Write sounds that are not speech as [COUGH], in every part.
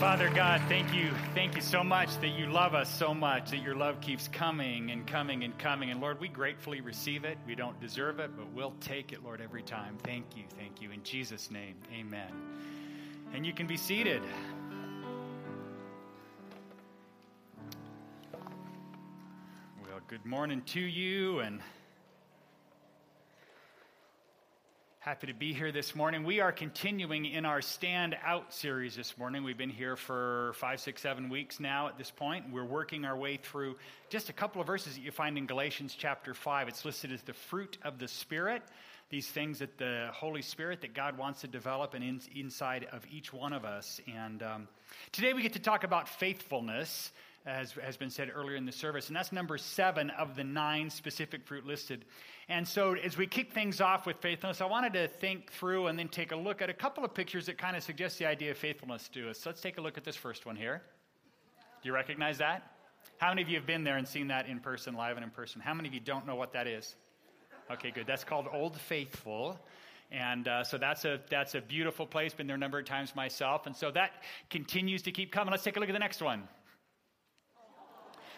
Father God, thank you. Thank you so much that you love us so much, that your love keeps coming and coming and coming. And Lord, we gratefully receive it. We don't deserve it, but we'll take it, Lord, every time. Thank you. Thank you. In Jesus' name, amen. And you can be seated. Well, good morning to you and Happy to be here this morning. We are continuing in our Stand Out series this morning. We've been here for five, six, seven weeks now at this point. We're working our way through just a couple of verses that you find in Galatians chapter 5. It's listed as the fruit of the Spirit, these things that the Holy Spirit, that God wants to develop and in, inside of each one of us. And um, today we get to talk about faithfulness as has been said earlier in the service. And that's number seven of the nine specific fruit listed. And so, as we kick things off with faithfulness, I wanted to think through and then take a look at a couple of pictures that kind of suggest the idea of faithfulness to us. So let's take a look at this first one here. Do you recognize that? How many of you have been there and seen that in person, live and in person? How many of you don't know what that is? Okay, good. That's called Old Faithful. And uh, so that's a, that's a beautiful place. Been there a number of times myself. And so that continues to keep coming. Let's take a look at the next one.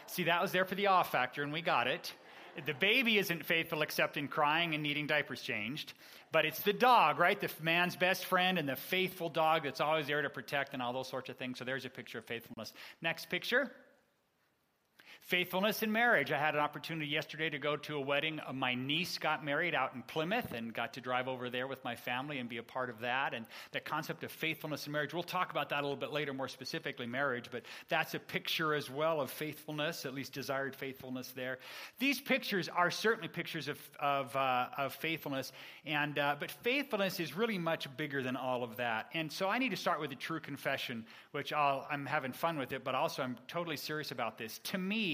See, that was there for the off factor, and we got it. The baby isn't faithful except in crying and needing diapers changed, but it's the dog, right? The man's best friend and the faithful dog that's always there to protect and all those sorts of things. So there's a picture of faithfulness. Next picture. Faithfulness in marriage. I had an opportunity yesterday to go to a wedding. Uh, my niece got married out in Plymouth and got to drive over there with my family and be a part of that. And the concept of faithfulness in marriage, we'll talk about that a little bit later, more specifically marriage, but that's a picture as well of faithfulness, at least desired faithfulness there. These pictures are certainly pictures of, of, uh, of faithfulness, and, uh, but faithfulness is really much bigger than all of that. And so I need to start with a true confession, which i I'm having fun with it, but also I'm totally serious about this. To me,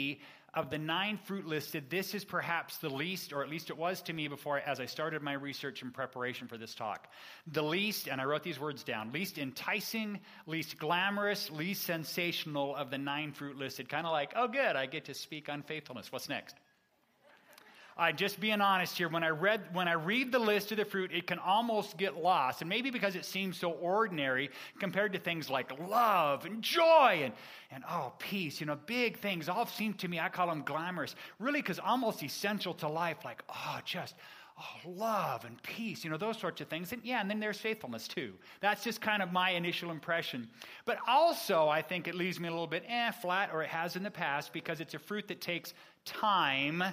of the nine fruit listed, this is perhaps the least, or at least it was to me before as I started my research in preparation for this talk. The least, and I wrote these words down, least enticing, least glamorous, least sensational of the nine fruit listed. Kind of like, oh, good, I get to speak on faithfulness. What's next? I just being honest here, when I read when I read the list of the fruit, it can almost get lost. And maybe because it seems so ordinary compared to things like love and joy and, and oh, peace, you know, big things all seem to me, I call them glamorous, really because almost essential to life, like, oh, just oh, love and peace, you know, those sorts of things. And yeah, and then there's faithfulness too. That's just kind of my initial impression. But also, I think it leaves me a little bit eh, flat, or it has in the past, because it's a fruit that takes time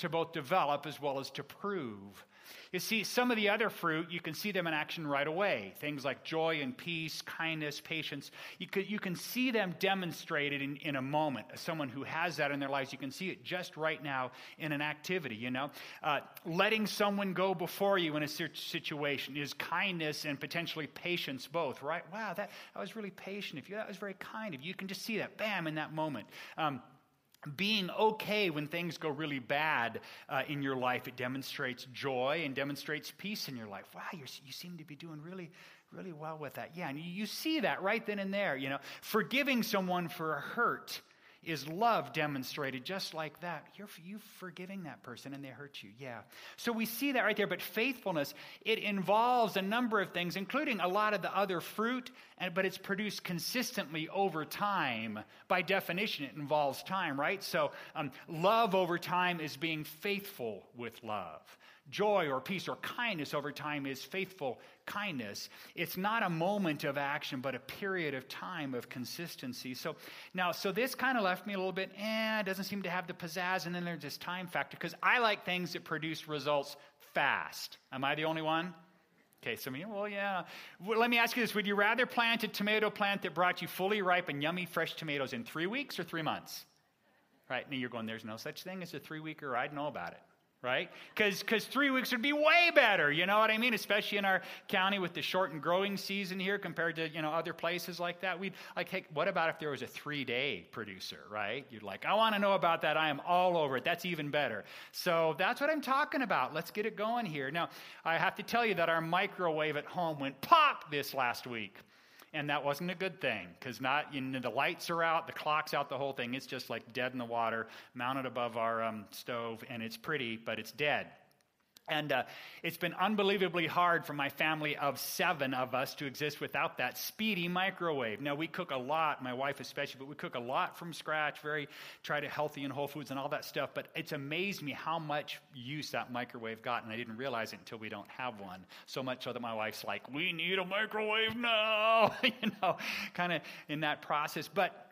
to both develop as well as to prove. You see, some of the other fruit, you can see them in action right away. Things like joy and peace, kindness, patience. You, could, you can see them demonstrated in, in a moment. Someone who has that in their lives, you can see it just right now in an activity, you know. Uh, letting someone go before you in a situation is kindness and potentially patience both, right? Wow, that, that was really patient of you. That was very kind of you. You can just see that, bam, in that moment. Um, being okay when things go really bad uh, in your life. It demonstrates joy and demonstrates peace in your life. Wow, you seem to be doing really, really well with that. Yeah, and you see that right then and there. You know, forgiving someone for a hurt is love demonstrated just like that. You're you forgiving that person and they hurt you. Yeah. So we see that right there. But faithfulness, it involves a number of things, including a lot of the other fruit, and, but it's produced consistently over time. By definition, it involves time, right? So um, love over time is being faithful with love joy or peace or kindness over time is faithful kindness. It's not a moment of action, but a period of time of consistency. So now, so this kind of left me a little bit, eh, doesn't seem to have the pizzazz. And then there's this time factor because I like things that produce results fast. Am I the only one? Okay, so me, well, yeah. Well, let me ask you this Would you rather plant a tomato plant that brought you fully ripe and yummy fresh tomatoes in three weeks or three months? Right, now you're going, there's no such thing as a three weeker. I'd know about it right? Because three weeks would be way better, you know what I mean? Especially in our county with the shortened growing season here compared to, you know, other places like that. We'd like, hey, what about if there was a three day producer, right? You'd like, I want to know about that. I am all over it. That's even better. So that's what I'm talking about. Let's get it going here. Now, I have to tell you that our microwave at home went pop this last week and that wasn't a good thing because not you know, the lights are out, the clock's out, the whole thing. It's just like dead in the water, mounted above our um, stove, and it's pretty, but it's dead. And uh, it's been unbelievably hard for my family of seven of us to exist without that speedy microwave. Now, we cook a lot, my wife especially, but we cook a lot from scratch, very try to healthy and whole foods and all that stuff. But it's amazed me how much use that microwave got, and I didn't realize it until we don't have one. So much so that my wife's like, we need a microwave now, [LAUGHS] you know, kind of in that process. But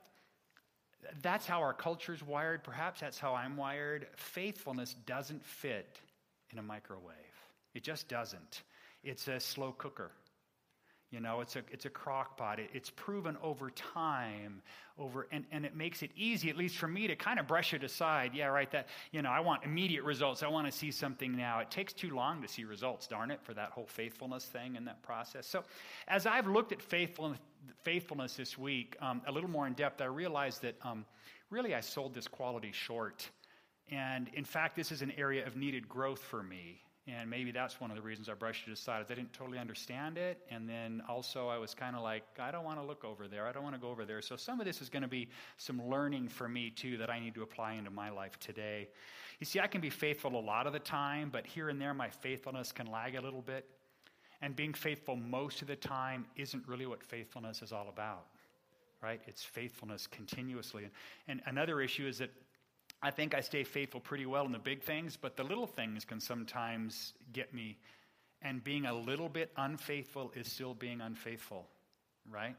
that's how our culture's wired. Perhaps that's how I'm wired. Faithfulness doesn't fit in a microwave. It just doesn't. It's a slow cooker. You know, it's a, it's a crock pot. It, it's proven over time, over, and, and it makes it easy, at least for me, to kind of brush it aside. Yeah, right, that, you know, I want immediate results. I want to see something now. It takes too long to see results, darn it, for that whole faithfulness thing and that process. So, as I've looked at faithfulness, faithfulness this week um, a little more in depth, I realized that um, really I sold this quality short. And in fact, this is an area of needed growth for me. And maybe that's one of the reasons I brushed it aside. I didn't totally understand it. And then also, I was kind of like, I don't want to look over there. I don't want to go over there. So, some of this is going to be some learning for me, too, that I need to apply into my life today. You see, I can be faithful a lot of the time, but here and there, my faithfulness can lag a little bit. And being faithful most of the time isn't really what faithfulness is all about, right? It's faithfulness continuously. And, and another issue is that I think I stay faithful pretty well in the big things, but the little things can sometimes get me. And being a little bit unfaithful is still being unfaithful, right?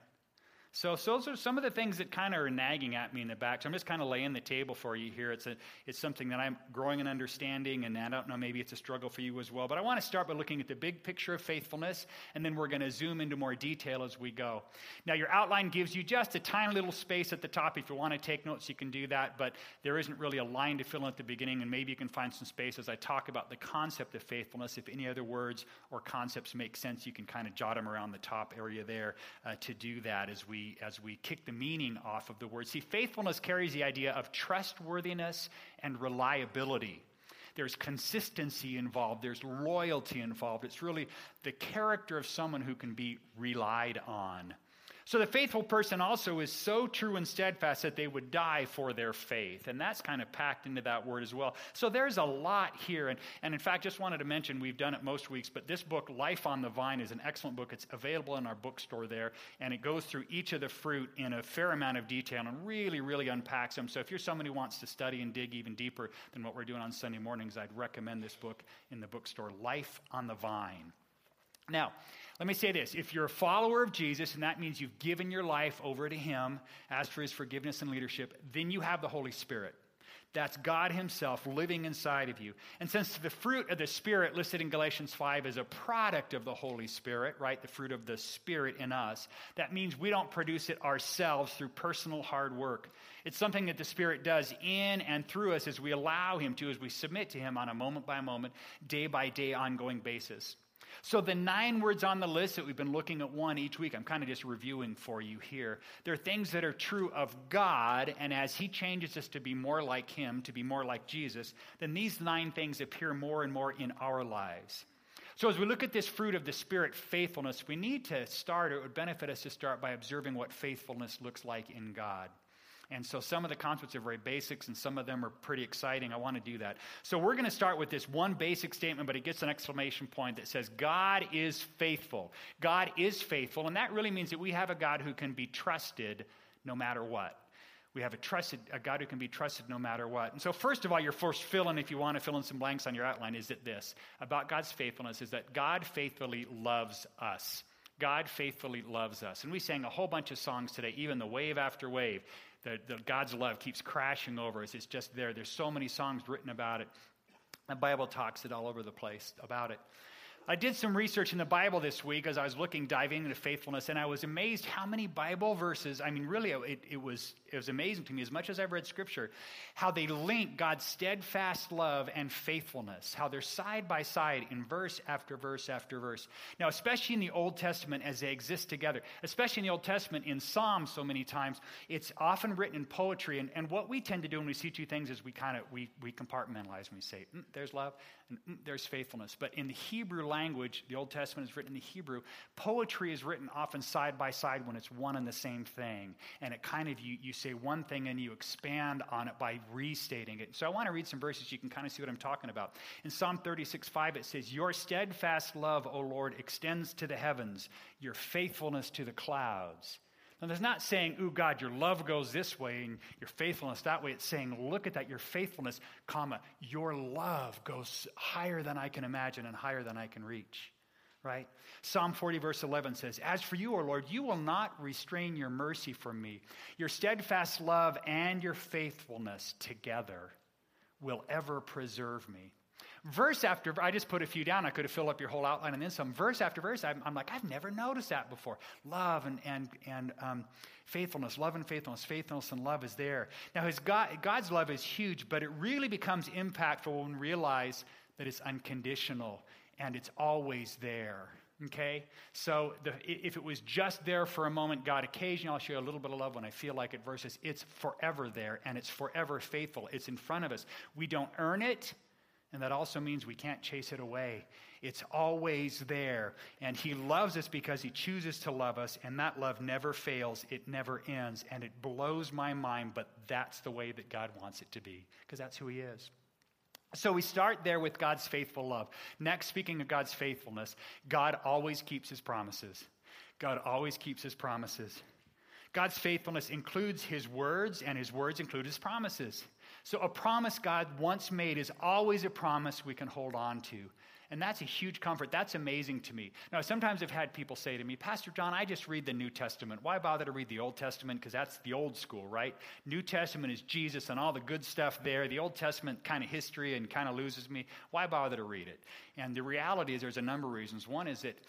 So, so those are some of the things that kind of are nagging at me in the back. So I'm just kind of laying the table for you here. It's, a, it's something that I'm growing in understanding, and I don't know, maybe it's a struggle for you as well. But I want to start by looking at the big picture of faithfulness, and then we're going to zoom into more detail as we go. Now, your outline gives you just a tiny little space at the top. If you want to take notes, you can do that, but there isn't really a line to fill in at the beginning, and maybe you can find some space as I talk about the concept of faithfulness. If any other words or concepts make sense, you can kind of jot them around the top area there uh, to do that as we, as we kick the meaning off of the word. See, faithfulness carries the idea of trustworthiness and reliability. There's consistency involved, there's loyalty involved. It's really the character of someone who can be relied on. So the faithful person also is so true and steadfast that they would die for their faith. And that's kind of packed into that word as well. So there's a lot here. And, and in fact, just wanted to mention, we've done it most weeks, but this book, Life on the Vine, is an excellent book. It's available in our bookstore there. And it goes through each of the fruit in a fair amount of detail and really, really unpacks them. So if you're someone who wants to study and dig even deeper than what we're doing on Sunday mornings, I'd recommend this book in the bookstore, Life on the Vine. Now, let me say this if you're a follower of Jesus, and that means you've given your life over to Him, asked for His forgiveness and leadership, then you have the Holy Spirit. That's God Himself living inside of you. And since the fruit of the Spirit listed in Galatians 5 is a product of the Holy Spirit, right? The fruit of the Spirit in us, that means we don't produce it ourselves through personal hard work. It's something that the Spirit does in and through us as we allow Him to, as we submit to Him on a moment by moment, day by day, ongoing basis. So, the nine words on the list that we've been looking at one each week, I'm kind of just reviewing for you here. They're things that are true of God, and as He changes us to be more like Him, to be more like Jesus, then these nine things appear more and more in our lives. So, as we look at this fruit of the Spirit, faithfulness, we need to start, it would benefit us to start by observing what faithfulness looks like in God. And so some of the concepts are very basics and some of them are pretty exciting. I want to do that. So we're going to start with this one basic statement, but it gets an exclamation point that says, God is faithful. God is faithful. And that really means that we have a God who can be trusted no matter what. We have a trusted, a God who can be trusted no matter what. And so, first of all, your first fill in, if you want to fill in some blanks on your outline, is that this about God's faithfulness is that God faithfully loves us. God faithfully loves us. And we sang a whole bunch of songs today, even the wave after wave. The, the God's love keeps crashing over us. It's just there. There's so many songs written about it. The Bible talks it all over the place about it. I did some research in the Bible this week as I was looking, diving into faithfulness, and I was amazed how many Bible verses. I mean, really, it, it, was, it was amazing to me, as much as I've read Scripture, how they link God's steadfast love and faithfulness, how they're side by side in verse after verse after verse. Now, especially in the Old Testament as they exist together, especially in the Old Testament in Psalms so many times, it's often written in poetry. And, and what we tend to do when we see two things is we kind of we, we compartmentalize and we say, mm, there's love and mm, there's faithfulness. But in the Hebrew language, language, the Old Testament is written in the Hebrew. Poetry is written often side by side when it's one and the same thing. And it kind of, you, you say one thing and you expand on it by restating it. So I want to read some verses so you can kind of see what I'm talking about. In Psalm 36, 5, it says, Your steadfast love, O Lord, extends to the heavens, your faithfulness to the clouds. And it's not saying, ooh, God, your love goes this way and your faithfulness that way. It's saying, look at that, your faithfulness, comma, your love goes higher than I can imagine and higher than I can reach. Right? Psalm 40, verse 11 says, As for you, O Lord, you will not restrain your mercy from me. Your steadfast love and your faithfulness together will ever preserve me. Verse after, I just put a few down. I could have filled up your whole outline and then some. Verse after verse, I'm, I'm like, I've never noticed that before. Love and, and, and um, faithfulness, love and faithfulness, faithfulness and love is there. Now, his God, God's love is huge, but it really becomes impactful when we realize that it's unconditional and it's always there. Okay? So the, if it was just there for a moment, God, occasionally I'll show you a little bit of love when I feel like it, versus it's forever there and it's forever faithful. It's in front of us. We don't earn it. And that also means we can't chase it away. It's always there. And He loves us because He chooses to love us, and that love never fails. It never ends. And it blows my mind, but that's the way that God wants it to be, because that's who He is. So we start there with God's faithful love. Next, speaking of God's faithfulness, God always keeps His promises. God always keeps His promises. God's faithfulness includes His words, and His words include His promises. So, a promise God once made is always a promise we can hold on to. And that's a huge comfort. That's amazing to me. Now, sometimes I've had people say to me, Pastor John, I just read the New Testament. Why bother to read the Old Testament? Because that's the old school, right? New Testament is Jesus and all the good stuff there. The Old Testament kind of history and kind of loses me. Why bother to read it? And the reality is there's a number of reasons. One is that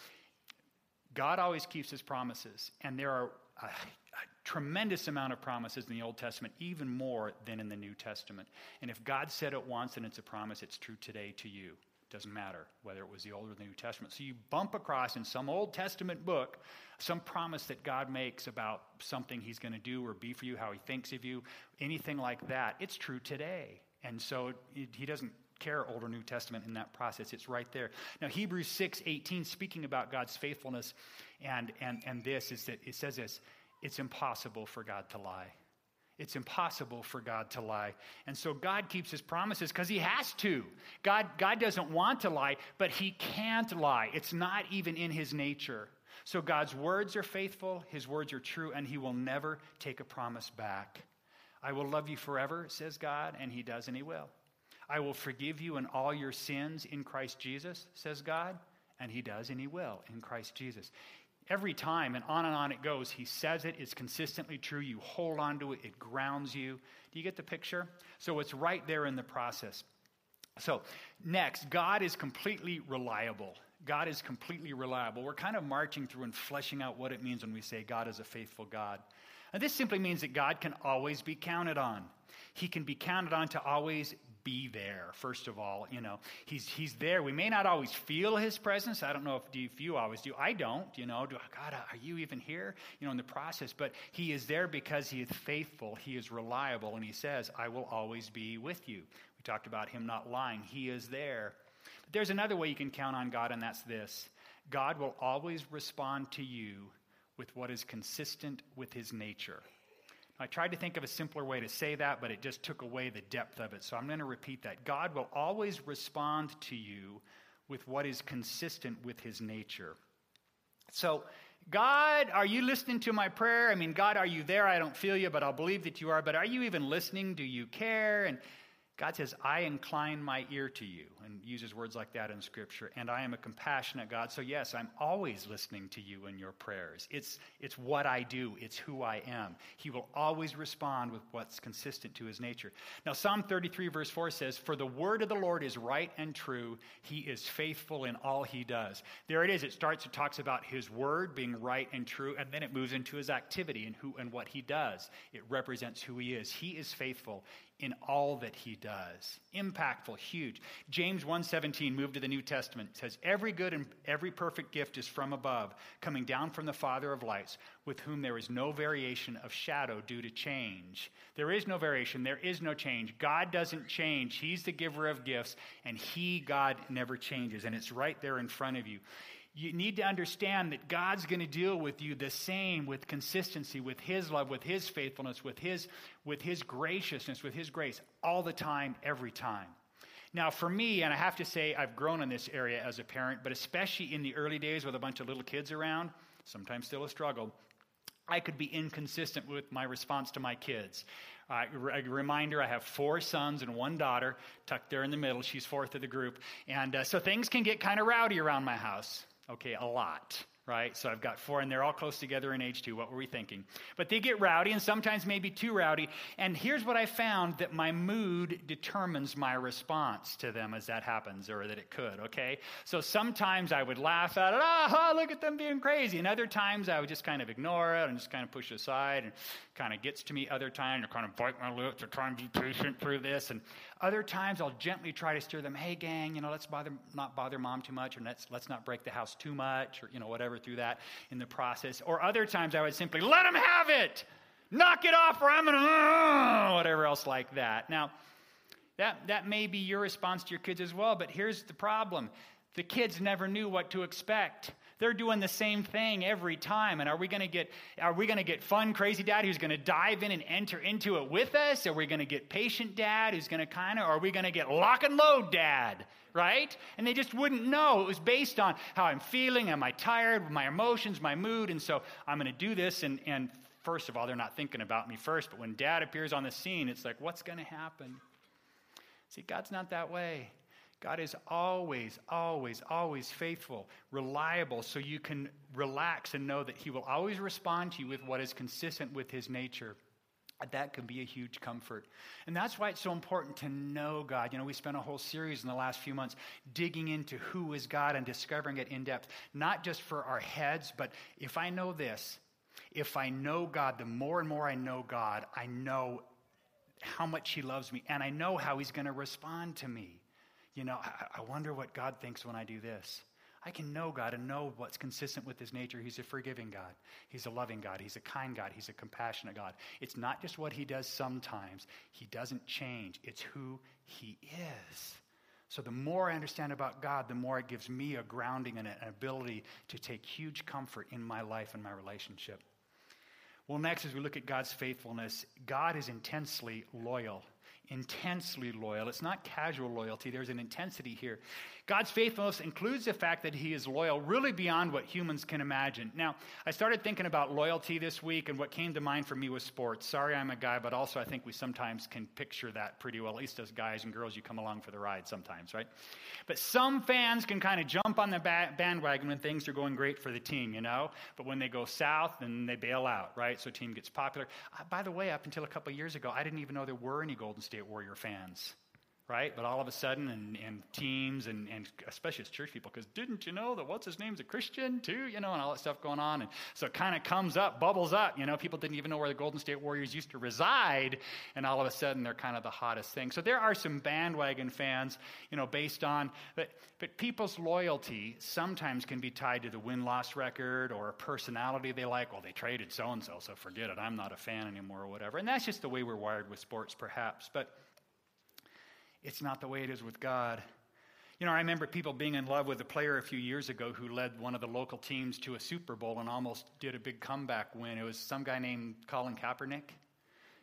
God always keeps his promises, and there are a, a tremendous amount of promises in the Old Testament, even more than in the New Testament. And if God said it once and it's a promise, it's true today to you. It doesn't matter whether it was the Old or the New Testament. So you bump across in some Old Testament book some promise that God makes about something He's going to do or be for you, how He thinks of you, anything like that. It's true today. And so He doesn't care Old or New Testament in that process. It's right there. Now, Hebrews 6 18, speaking about God's faithfulness and, and, and this, is that it says this it's impossible for God to lie. It's impossible for God to lie. And so God keeps his promises because he has to. God, God doesn't want to lie, but he can't lie. It's not even in his nature. So God's words are faithful, his words are true, and he will never take a promise back. I will love you forever, says God, and he does, and he will. I will forgive you and all your sins in Christ Jesus, says God, and he does, and he will in Christ Jesus every time, and on and on it goes. He says it, it's consistently true. You hold on to it, it grounds you. Do you get the picture? So it's right there in the process. So, next, God is completely reliable. God is completely reliable. We're kind of marching through and fleshing out what it means when we say God is a faithful God. And this simply means that God can always be counted on. He can be counted on to always be there, first of all. You know, he's, he's there. We may not always feel his presence. I don't know if, if you always do. I don't, you know. Do, God, are you even here? You know, in the process. But he is there because he is faithful, he is reliable, and he says, I will always be with you. We talked about him not lying. He is there. But there's another way you can count on God, and that's this God will always respond to you with what is consistent with his nature. I tried to think of a simpler way to say that, but it just took away the depth of it. So I'm going to repeat that. God will always respond to you with what is consistent with his nature. So, God, are you listening to my prayer? I mean, God, are you there? I don't feel you, but I'll believe that you are. But are you even listening? Do you care? And God says, I incline my ear to you, and uses words like that in Scripture. And I am a compassionate God. So, yes, I'm always listening to you in your prayers. It's, it's what I do, it's who I am. He will always respond with what's consistent to his nature. Now, Psalm 33, verse 4 says, For the word of the Lord is right and true. He is faithful in all he does. There it is. It starts, it talks about his word being right and true, and then it moves into his activity and, who, and what he does. It represents who he is. He is faithful in all that he does. Impactful, huge. James 1:17 moved to the New Testament says every good and every perfect gift is from above, coming down from the Father of lights, with whom there is no variation of shadow due to change. There is no variation, there is no change. God doesn't change. He's the giver of gifts and he God never changes and it's right there in front of you you need to understand that God's going to deal with you the same with consistency, with His love, with His faithfulness, with His, with His graciousness, with His grace, all the time, every time. Now, for me, and I have to say, I've grown in this area as a parent, but especially in the early days with a bunch of little kids around, sometimes still a struggle, I could be inconsistent with my response to my kids. Uh, a reminder I have four sons and one daughter tucked there in the middle. She's fourth of the group. And uh, so things can get kind of rowdy around my house. Okay, a lot right? So I've got four, and they're all close together in age two. What were we thinking? But they get rowdy, and sometimes maybe too rowdy. And here's what I found that my mood determines my response to them as that happens, or that it could, okay? So sometimes I would laugh at it, ah, look at them being crazy. And other times I would just kind of ignore it and just kind of push it aside, and kind of gets to me other times, or kind of bite my lips, or try and be patient through this. And other times I'll gently try to steer them, hey, gang, you know, let's bother, not bother mom too much, or let's, let's not break the house too much, or, you know, whatever through that in the process. Or other times I would simply let them have it, knock it off, or I'm to, uh, whatever else like that. Now, that, that may be your response to your kids as well, but here's the problem the kids never knew what to expect. They're doing the same thing every time. And are we going to get are we going to get fun crazy dad who's going to dive in and enter into it with us? Are we going to get patient dad who's going to kind of are we going to get lock and load dad? Right? And they just wouldn't know. It was based on how I'm feeling, am I tired, my emotions, my mood, and so I'm going to do this and and first of all, they're not thinking about me first, but when dad appears on the scene, it's like, what's going to happen? See, God's not that way. God is always, always, always faithful, reliable, so you can relax and know that He will always respond to you with what is consistent with His nature. That can be a huge comfort. And that's why it's so important to know God. You know, we spent a whole series in the last few months digging into who is God and discovering it in depth, not just for our heads, but if I know this, if I know God, the more and more I know God, I know how much He loves me, and I know how He's going to respond to me. You know, I, I wonder what God thinks when I do this. I can know God and know what's consistent with his nature. He's a forgiving God. He's a loving God. He's a kind God. He's a compassionate God. It's not just what he does sometimes, he doesn't change. It's who he is. So the more I understand about God, the more it gives me a grounding and an ability to take huge comfort in my life and my relationship. Well, next, as we look at God's faithfulness, God is intensely loyal intensely loyal. It's not casual loyalty, there's an intensity here. God's faithfulness includes the fact that He is loyal really beyond what humans can imagine. Now, I started thinking about loyalty this week, and what came to mind for me was sports. Sorry, I'm a guy, but also I think we sometimes can picture that pretty well. At least as guys and girls, you come along for the ride sometimes, right? But some fans can kind of jump on the bandwagon when things are going great for the team, you know? But when they go south, then they bail out, right? So team gets popular. Uh, by the way, up until a couple years ago, I didn't even know there were any Golden State Warrior fans right? But all of a sudden, and, and teams, and, and especially as church people, because didn't you know that what's his name's a Christian too, you know, and all that stuff going on. And so it kind of comes up, bubbles up, you know, people didn't even know where the Golden State Warriors used to reside, and all of a sudden they're kind of the hottest thing. So there are some bandwagon fans, you know, based on, but, but people's loyalty sometimes can be tied to the win loss record or a personality they like. Well, they traded so and so, so forget it, I'm not a fan anymore or whatever. And that's just the way we're wired with sports, perhaps. But it's not the way it is with God. You know, I remember people being in love with a player a few years ago who led one of the local teams to a Super Bowl and almost did a big comeback win. It was some guy named Colin Kaepernick.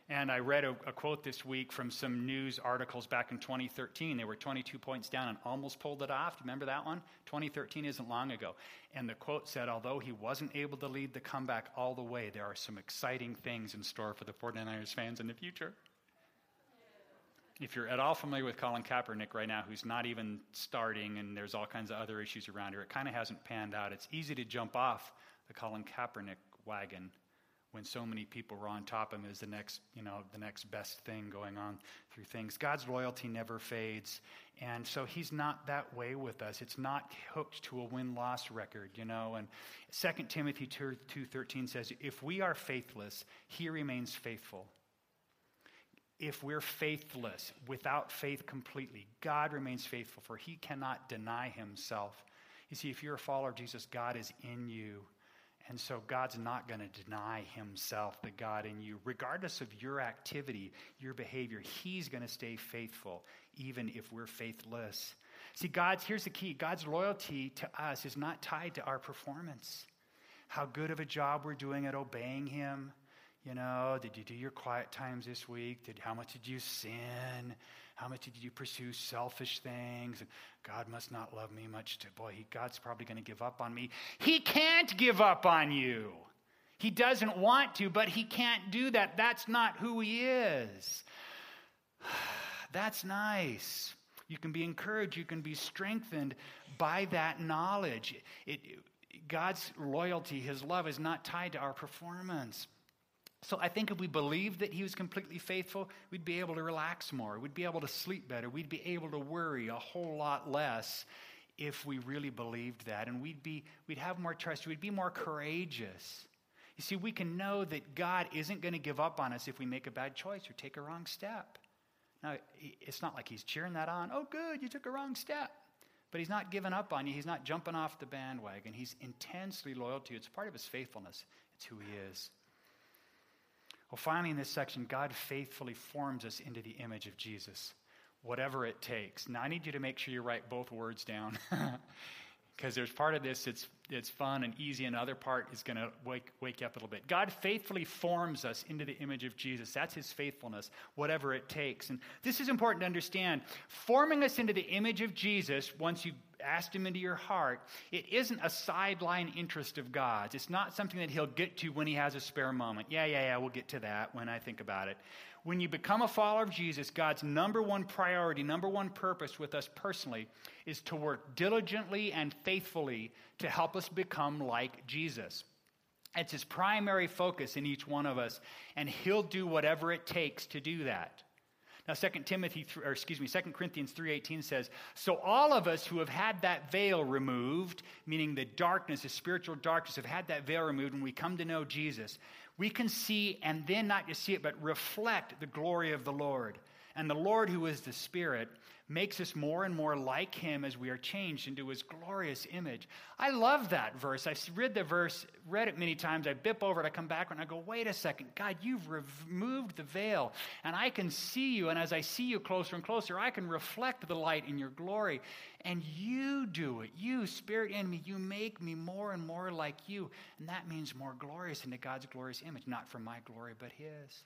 And I read a, a, quote this week from some news articles back in 2013. They were 22 points down and almost pulled it off. Do you remember that one? 2013 isn't long ago. And the quote said, Although he wasn't able to lead the comeback all the way, there are some exciting things in store for the 49ers fans in the future if you're at all familiar with Colin Kaepernick right now, who's not even starting and there's all kinds of other issues around here, it kind of hasn't panned out. It's easy to jump off the Colin Kaepernick wagon when so many people were on top of him as the next, you know, the next best thing going on through things. God's loyalty never fades. And so he's not that way with us. It's not hooked to a win-loss record, you know. And 2 Timothy 2:13 says, "If we are faithless, he remains faithful." If we're faithless, without faith completely, God remains faithful, for he cannot deny himself. You see, if you're a follower of Jesus, God is in you. And so God's not going to deny himself, the God in you. Regardless of your activity, your behavior, he's going to stay faithful, even if we're faithless. See, God's, here's the key God's loyalty to us is not tied to our performance. How good of a job we're doing at obeying him, you know, did you do your quiet times this week? Did how much did you sin? How much did you pursue selfish things? And God must not love me much. To, boy, he, God's probably going to give up on me. He can't give up on you. He doesn't want to, but he can't do that. That's not who he is. [SIGHS] That's nice. You can be encouraged, you can be strengthened by that knowledge. It, God's loyalty, his love is not tied to our performance. So I think if we believed that he was completely faithful, we'd be able to relax more. We'd be able to sleep better. We'd be able to worry a whole lot less if we really believed that. And we'd, be, we'd have more trust. We'd be more courageous. You see, we can know that God isn't going to give up on us if we make a bad choice or take a wrong step. Now, it's not like he's cheering that on. Oh, good, you took a wrong step. But he's not giving up on you. He's not jumping off the bandwagon. He's intensely loyal to you. It's part of his faithfulness, it's who he is. Well, finally, in this section, God faithfully forms us into the image of Jesus, whatever it takes. Now, I need you to make sure you write both words down. [LAUGHS] because there's part of this that's it's fun and easy, and other part is going to wake, wake up a little bit. God faithfully forms us into the image of Jesus. That's his faithfulness, whatever it takes. And this is important to understand. Forming us into the image of Jesus, once you've asked him into your heart, it isn't a sideline interest of God's. It's not something that he'll get to when he has a spare moment. Yeah, yeah, yeah, we'll get to that when I think about it. When you become a follower of Jesus, God's number one priority, number one purpose with us personally is to work diligently and faithfully to help us become like Jesus. It's his primary focus in each one of us, and he'll do whatever it takes to do that. Now, 2 Timothy, or excuse me, 2 Corinthians 3.18 says, So all of us who have had that veil removed, meaning the darkness, the spiritual darkness, have had that veil removed when we come to know Jesus, we can see and then not just see it, but reflect the glory of the Lord. And the Lord, who is the Spirit, makes us more and more like Him as we are changed into His glorious image. I love that verse. I've read the verse, read it many times. I bip over it, I come back and I go, wait a second, God, you've removed the veil, and I can see you. And as I see you closer and closer, I can reflect the light in your glory. And you do it. You, Spirit in me, you make me more and more like you. And that means more glorious into God's glorious image, not for my glory, but His.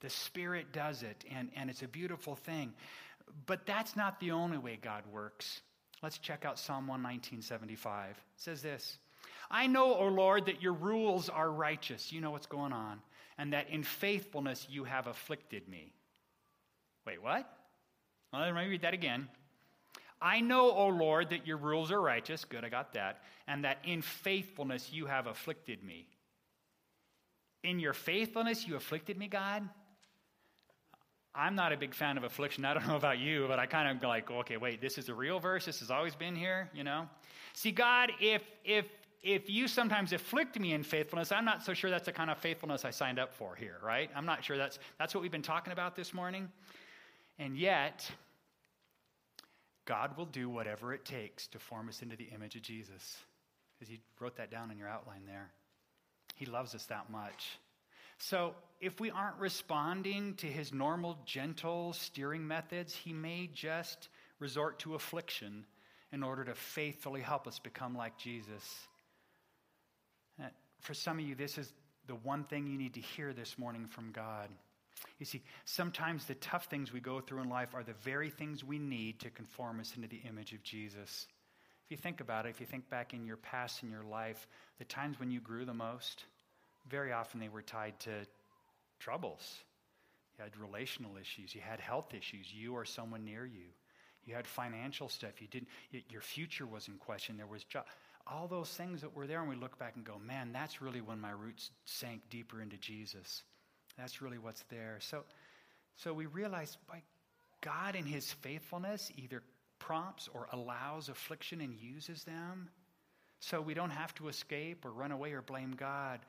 The Spirit does it, and, and it's a beautiful thing. But that's not the only way God works. Let's check out Psalm 119.75. It says this, I know, O Lord, that your rules are righteous. You know what's going on. And that in faithfulness you have afflicted me. Wait, what? Well, let me read that again. I know, O Lord, that your rules are righteous. Good, I got that. And that in faithfulness you have afflicted me. In your faithfulness you afflicted me, God? I'm not a big fan of affliction. I don't know about you, but I kind of like, okay, wait, this is a real verse. This has always been here, you know? See, God, if if if you sometimes afflict me in faithfulness, I'm not so sure that's the kind of faithfulness I signed up for here, right? I'm not sure that's that's what we've been talking about this morning. And yet, God will do whatever it takes to form us into the image of Jesus. Because he wrote that down in your outline there. He loves us that much. So, if we aren't responding to his normal, gentle steering methods, he may just resort to affliction in order to faithfully help us become like Jesus. Uh, for some of you, this is the one thing you need to hear this morning from God. You see, sometimes the tough things we go through in life are the very things we need to conform us into the image of Jesus. If you think about it, if you think back in your past in your life, the times when you grew the most, very often they were tied to troubles. You had relational issues, you had health issues, you or someone near you. You had financial stuff. You didn't your future was in question. There was job, all those things that were there and we look back and go, "Man, that's really when my roots sank deeper into Jesus." That's really what's there. So so we realize by God in his faithfulness either prompts or allows affliction and uses them. So we don't have to escape or run away or blame God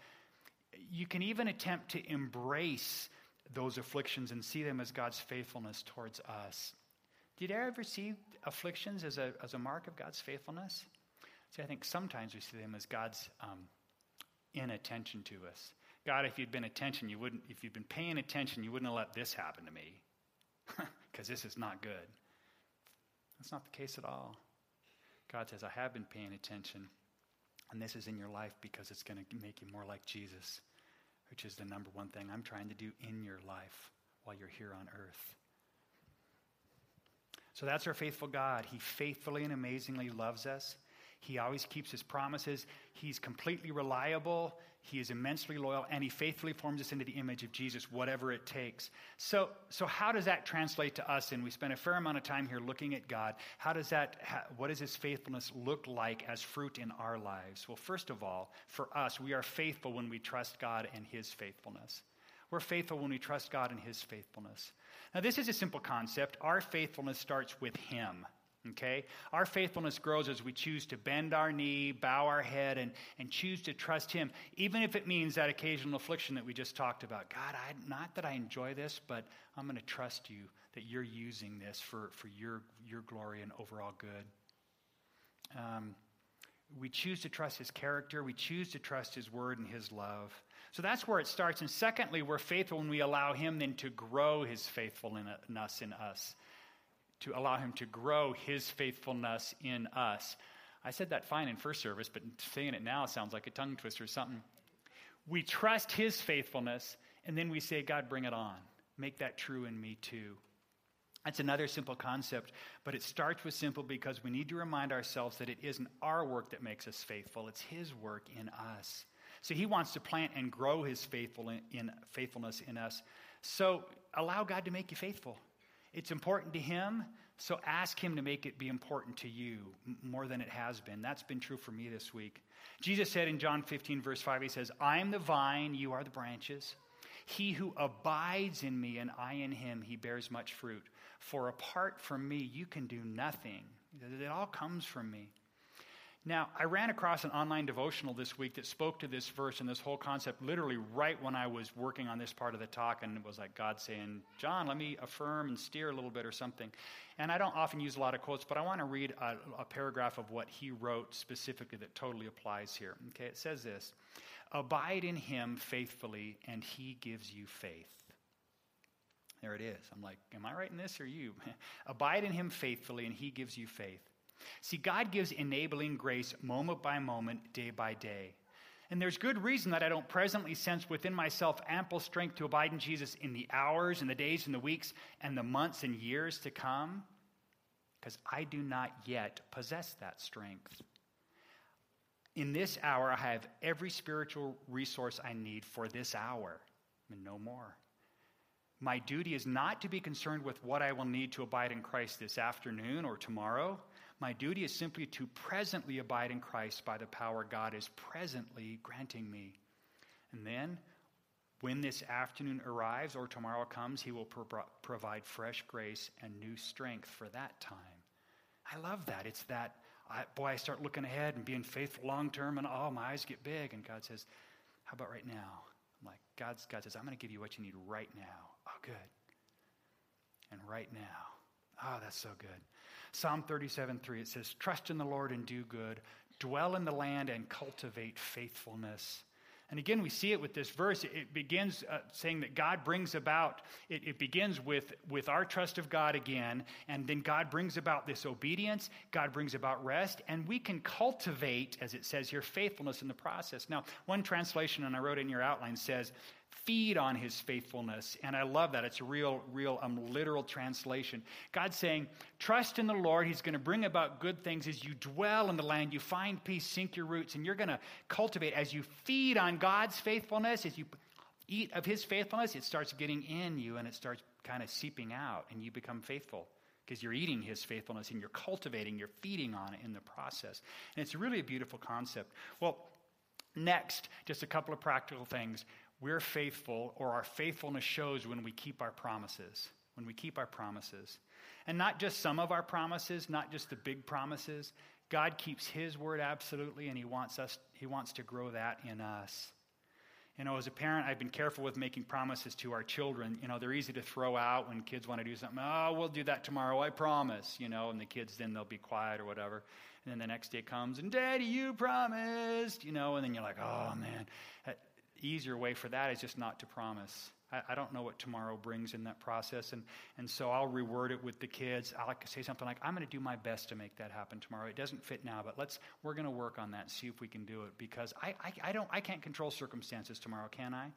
you can even attempt to embrace those afflictions and see them as God's faithfulness towards us. Did I ever see afflictions as a, as a mark of God's faithfulness? See, I think sometimes we see them as God's um, inattention to us. God, if you'd been attention, you wouldn't, if you'd been paying attention, you wouldn't have let this happen to me. [LAUGHS] Because this is not good. That's not the case at all. God says, I have been paying attention, and this is in your life because it's going to make you more like Jesus, which is the number one thing I'm trying to do in your life while you're here on earth. So that's our faithful God. He faithfully and amazingly loves us. He always keeps his promises. He's completely reliable. He is immensely loyal, and he faithfully forms us into the image of Jesus, whatever it takes. So, so how does that translate to us? And we spent a fair amount of time here looking at God. How does that? What does His faithfulness look like as fruit in our lives? Well, first of all, for us, we are faithful when we trust God and His faithfulness. We're faithful when we trust God and His faithfulness. Now, this is a simple concept. Our faithfulness starts with Him. Okay? Our faithfulness grows as we choose to bend our knee, bow our head, and, and choose to trust Him, even if it means that occasional affliction that we just talked about. God, I, not that I enjoy this, but I'm going to trust you that you're using this for, for your, your glory and overall good. Um, we choose to trust His character, we choose to trust His word and His love. So that's where it starts. And secondly, we're faithful when we allow Him then to grow His faithfulness in us to allow him to grow his faithfulness in us. I said that fine in first service, but saying it now sounds like a tongue twister or something. We trust his faithfulness, and then we say, God, bring it on. Make that true in me too. That's another simple concept, but it starts with simple because we need to remind ourselves that it isn't our work that makes us faithful, it's his work in us. So he wants to plant and grow his faithful in, in faithfulness in us. So allow God to make you faithful. It's important to Him, so ask Him to make it be important to you more than it has been. That's been true for me this week. Jesus said in John 15, verse 5, He says, I am the vine, you are the branches. He who abides in me and I in him, he bears much fruit. For apart from me, you can do nothing. It all comes from me. Now, I ran across an online devotional this week that spoke to this verse and this whole concept literally right when I was working on this part of the talk, and it was like God saying, John, let me affirm and steer a little bit or something. And I don't often use a lot of quotes, but I want to read a, a paragraph of what he wrote specifically that totally applies here. Okay, it says this Abide in him faithfully, and he gives you faith. There it is. I'm like, am I writing this or you? [LAUGHS] Abide in him faithfully, and he gives you faith. See, God gives enabling grace moment by moment, day by day. And there's good reason that I don't presently sense within myself ample strength to abide in Jesus in the hours and the days and the weeks and the months and years to come, because I do not yet possess that strength. In this hour, I have every spiritual resource I need for this hour, and no more. My duty is not to be concerned with what I will need to abide in Christ this afternoon or tomorrow. My duty is simply to presently abide in Christ by the power God is presently granting me. And then, when this afternoon arrives or tomorrow comes, He will pro- provide fresh grace and new strength for that time. I love that. It's that, I, boy, I start looking ahead and being faithful long term, and oh, my eyes get big. And God says, How about right now? I'm like, God's, God says, I'm going to give you what you need right now. Oh, good. And right now. Oh, that's so good. Psalm 37 3, it says, Trust in the Lord and do good, dwell in the land and cultivate faithfulness. And again, we see it with this verse. It begins uh, saying that God brings about, it, it, begins with, with our trust of God again, and then God brings about this obedience, God brings about rest, and we can cultivate, as it says here, faithfulness in the process. Now, one translation, and I wrote in your outline, says, feed on his faithfulness. And I love that. It's a real, real um, literal translation. God's saying, trust in the Lord. He's going to bring about good things as you dwell in the land. You find peace, sink your roots, and you're going to cultivate. As you feed on God's faithfulness, as you eat of his faithfulness, it starts getting in you and it starts kind of seeping out, and you become faithful because you're eating his faithfulness and you're cultivating, you're feeding on it in the process. And it's really a beautiful concept. Well, next, just a couple of practical things we're faithful, or our faithfulness shows when we keep our promises. When we keep our promises. And not just some of our promises, not just the big promises. God keeps His word absolutely, and He wants us, He wants to grow that in us. You know, as a parent, I've been careful with making promises to our children. You know, they're easy to throw out when kids want to do something. Oh, we'll do that tomorrow, I promise. You know, and the kids then they'll be quiet or whatever. And then the next day comes, and Daddy, you promised. You know, and then you're like, oh man. Easier way for that is just not to promise. I, I don't know what tomorrow brings in that process. And, and so I'll reword it with the kids. I'll say something like, I'm going to do my best to make that happen tomorrow. It doesn't fit now, but let's, we're going to work on that see if we can do it because I, I, I, don't, I can't control circumstances tomorrow, can I?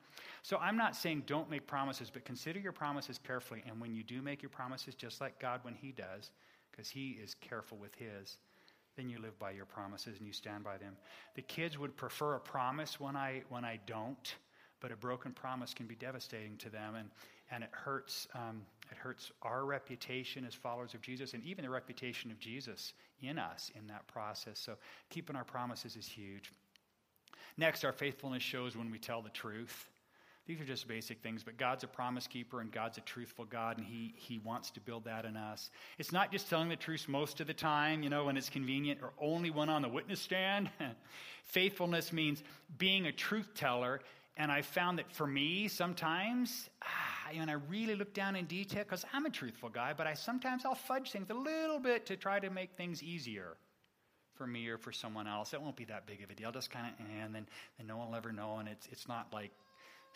So I'm not saying don't make promises, but consider your promises carefully. And when you do make your promises, just like God when He does, because He is careful with His, then you live by your promises and you stand by them. The kids would prefer a promise when I, when I don't but a broken promise can be devastating to them, and, and it hurts. Um, it hurts our reputation as followers of Jesus, and even the reputation of Jesus in us in that process. So keeping our promises is huge. Next, our faithfulness shows when we tell the truth. These are just basic things, but God's a promise keeper and God's a truthful God, and he, he wants to build that in us. It's not just telling the truth most of the time, you know, when it's convenient, or only when on the witness stand. [LAUGHS] Faithfulness means being a truth teller and I found that for me, sometimes, ah, when I really look down in detail, because I'm a truthful guy, but I sometimes I'll fudge things a little bit to try to make things easier for me or for someone else. It won't be that big of a deal. Just kind of, and then, then no one will ever know, and it's it's not like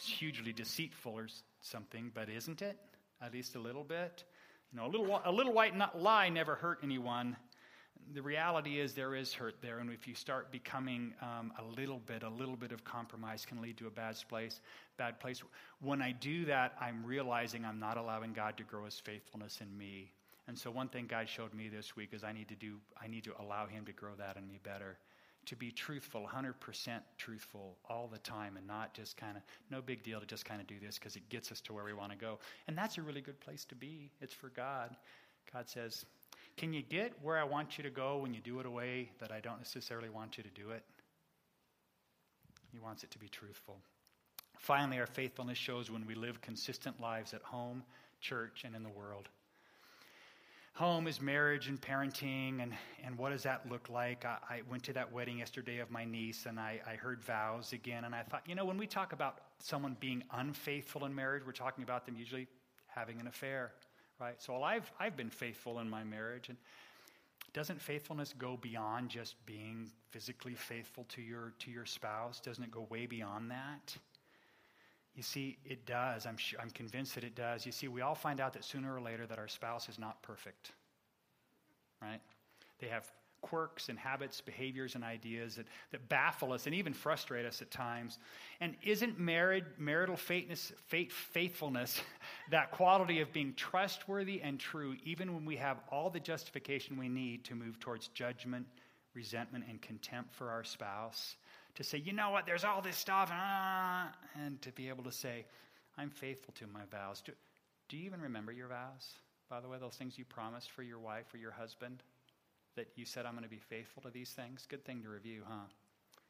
hugely deceitful or something, but isn't it? At least a little bit. You know, a little a little white lie never hurt anyone the reality is there is hurt there, and if you start becoming um, a little bit, a little bit of compromise can lead to a bad place. Bad place. When I do that, I'm realizing I'm not allowing God to grow His faithfulness in me. And so, one thing God showed me this week is I need to do. I need to allow Him to grow that in me better. To be truthful, 100% truthful all the time, and not just kind of no big deal to just kind of do this because it gets us to where we want to go. And that's a really good place to be. It's for God. God says, can you get where I want you to go when you do it a way that I don't necessarily want you to do it? He wants it to be truthful. Finally, our faithfulness shows when we live consistent lives at home, church, and in the world. Home is marriage and parenting, and, and what does that look like? I, I went to that wedding yesterday of my niece, and I, I heard vows again, and I thought, you know, when we talk about someone being unfaithful in marriage, we're talking about them usually having an affair right? So I've, I've been faithful in my marriage. And doesn't faithfulness go beyond just being physically faithful to your, to your spouse? Doesn't it go way beyond that? You see, it does. I'm, sure, I'm convinced that it does. You see, we all find out that sooner or later that our spouse is not perfect, right? They have quirks and habits, behaviors, and ideas that, that baffle us and even frustrate us at times. And isn't married, marital faith, faithfulness [LAUGHS] that quality of being trustworthy and true, even when we have all the justification we need to move towards judgment, resentment, and contempt for our spouse? To say, you know what, there's all this stuff, ah, and to be able to say, I'm faithful to my vows. Do, do you even remember your vows? By the way, those things you promised for your wife or your husband? that you said, I'm going to be faithful to these things? Good thing to review, huh?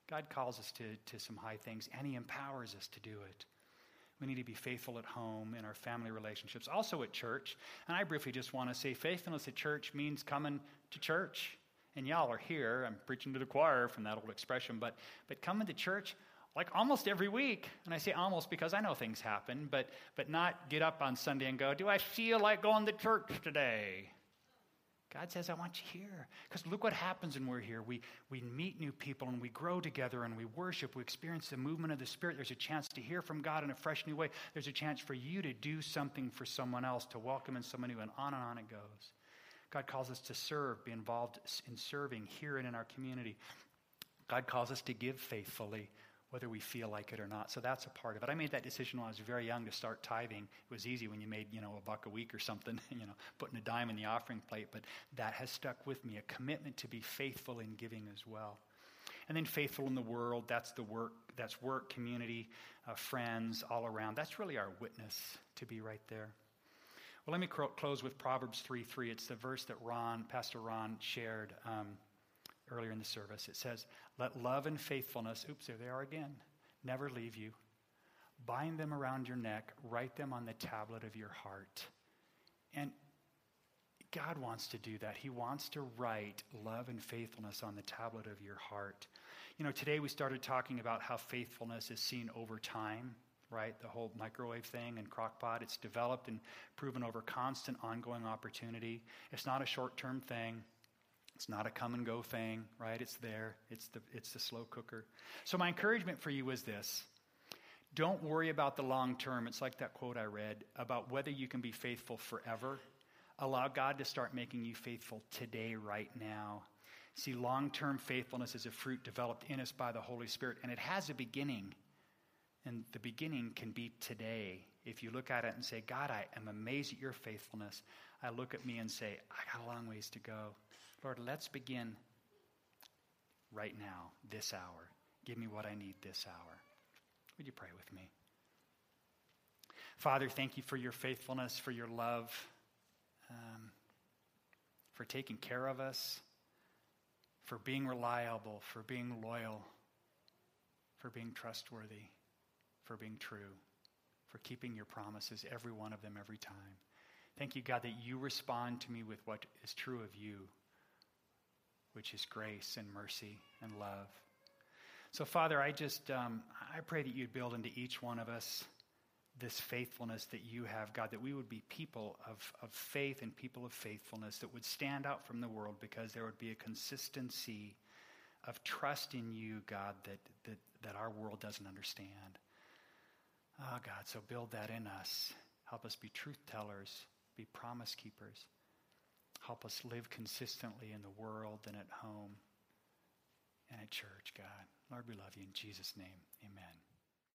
God calls us to, to some high things, and He empowers us to do it. We need to be faithful at home, in our family relationships, also at church. And I briefly just want to say faithfulness at church means coming to church. And y'all are here. I'm preaching to the choir from that old expression, but, but coming to church like almost every week. And I say almost because I know things happen, but, but not get up on Sunday and go, Do I feel like going to church today? God says, I want you here. Because look what happens when we're here. We, we meet new people and we grow together and we worship. We experience the movement of the Spirit. There's a chance to hear from God in a fresh new way. There's a chance for you to do something for someone else, to welcome in someone new, and on and on it goes. God calls us to serve, be involved in serving here and in our community. God calls us to give faithfully whether we feel like it or not. So that's a part of it. I made that decision when I was very young to start tithing. It was easy when you made, you know, a buck a week or something, [LAUGHS] you know, putting a dime in the offering plate, but that has stuck with me, a commitment to be faithful in giving as well. And then faithful in the world, that's the work, that's work, community, uh, friends, all around. That's really our witness to be right there. Well, let me close with Proverbs 3 3. It's the verse that Ron, Pastor Ron, shared. Um, earlier in the service. It says, Let love and faithfulness, oops, there they are again, never leave you. Bind them around your neck, write them on the tablet of your heart. And God wants to do that. He wants to write love and faithfulness on the tablet of your heart. You know, today we started talking about how faithfulness is seen over time, right? The whole microwave thing and crockpot. It's developed and proven over constant, ongoing opportunity. It's not a short term thing. It's not a come and go thing, right? It's there. It's the, it's the slow cooker. So, my encouragement for you is this don't worry about the long term. It's like that quote I read about whether you can be faithful forever. Allow God to start making you faithful today, right now. See, long term faithfulness is a fruit developed in us by the Holy Spirit, and it has a beginning. And the beginning can be today. If you look at it and say, God, I am amazed at your faithfulness, I look at me and say, I got a long ways to go. Lord, let's begin right now, this hour. Give me what I need this hour. Would you pray with me? Father, thank you for your faithfulness, for your love, um, for taking care of us, for being reliable, for being loyal, for being trustworthy, for being true, for keeping your promises, every one of them, every time. Thank you, God, that you respond to me with what is true of you, which is grace and mercy and love. So, Father, I just um, I pray that you'd build into each one of us this faithfulness that you have, God, that we would be people of, of faith and people of faithfulness that would stand out from the world because there would be a consistency of trust in you, God, that, that, that our world doesn't understand. Oh, God, so build that in us. Help us be truth tellers, be promise keepers. Help us live consistently in the world and at home and at church, God. Lord, we love you in Jesus' name. Amen.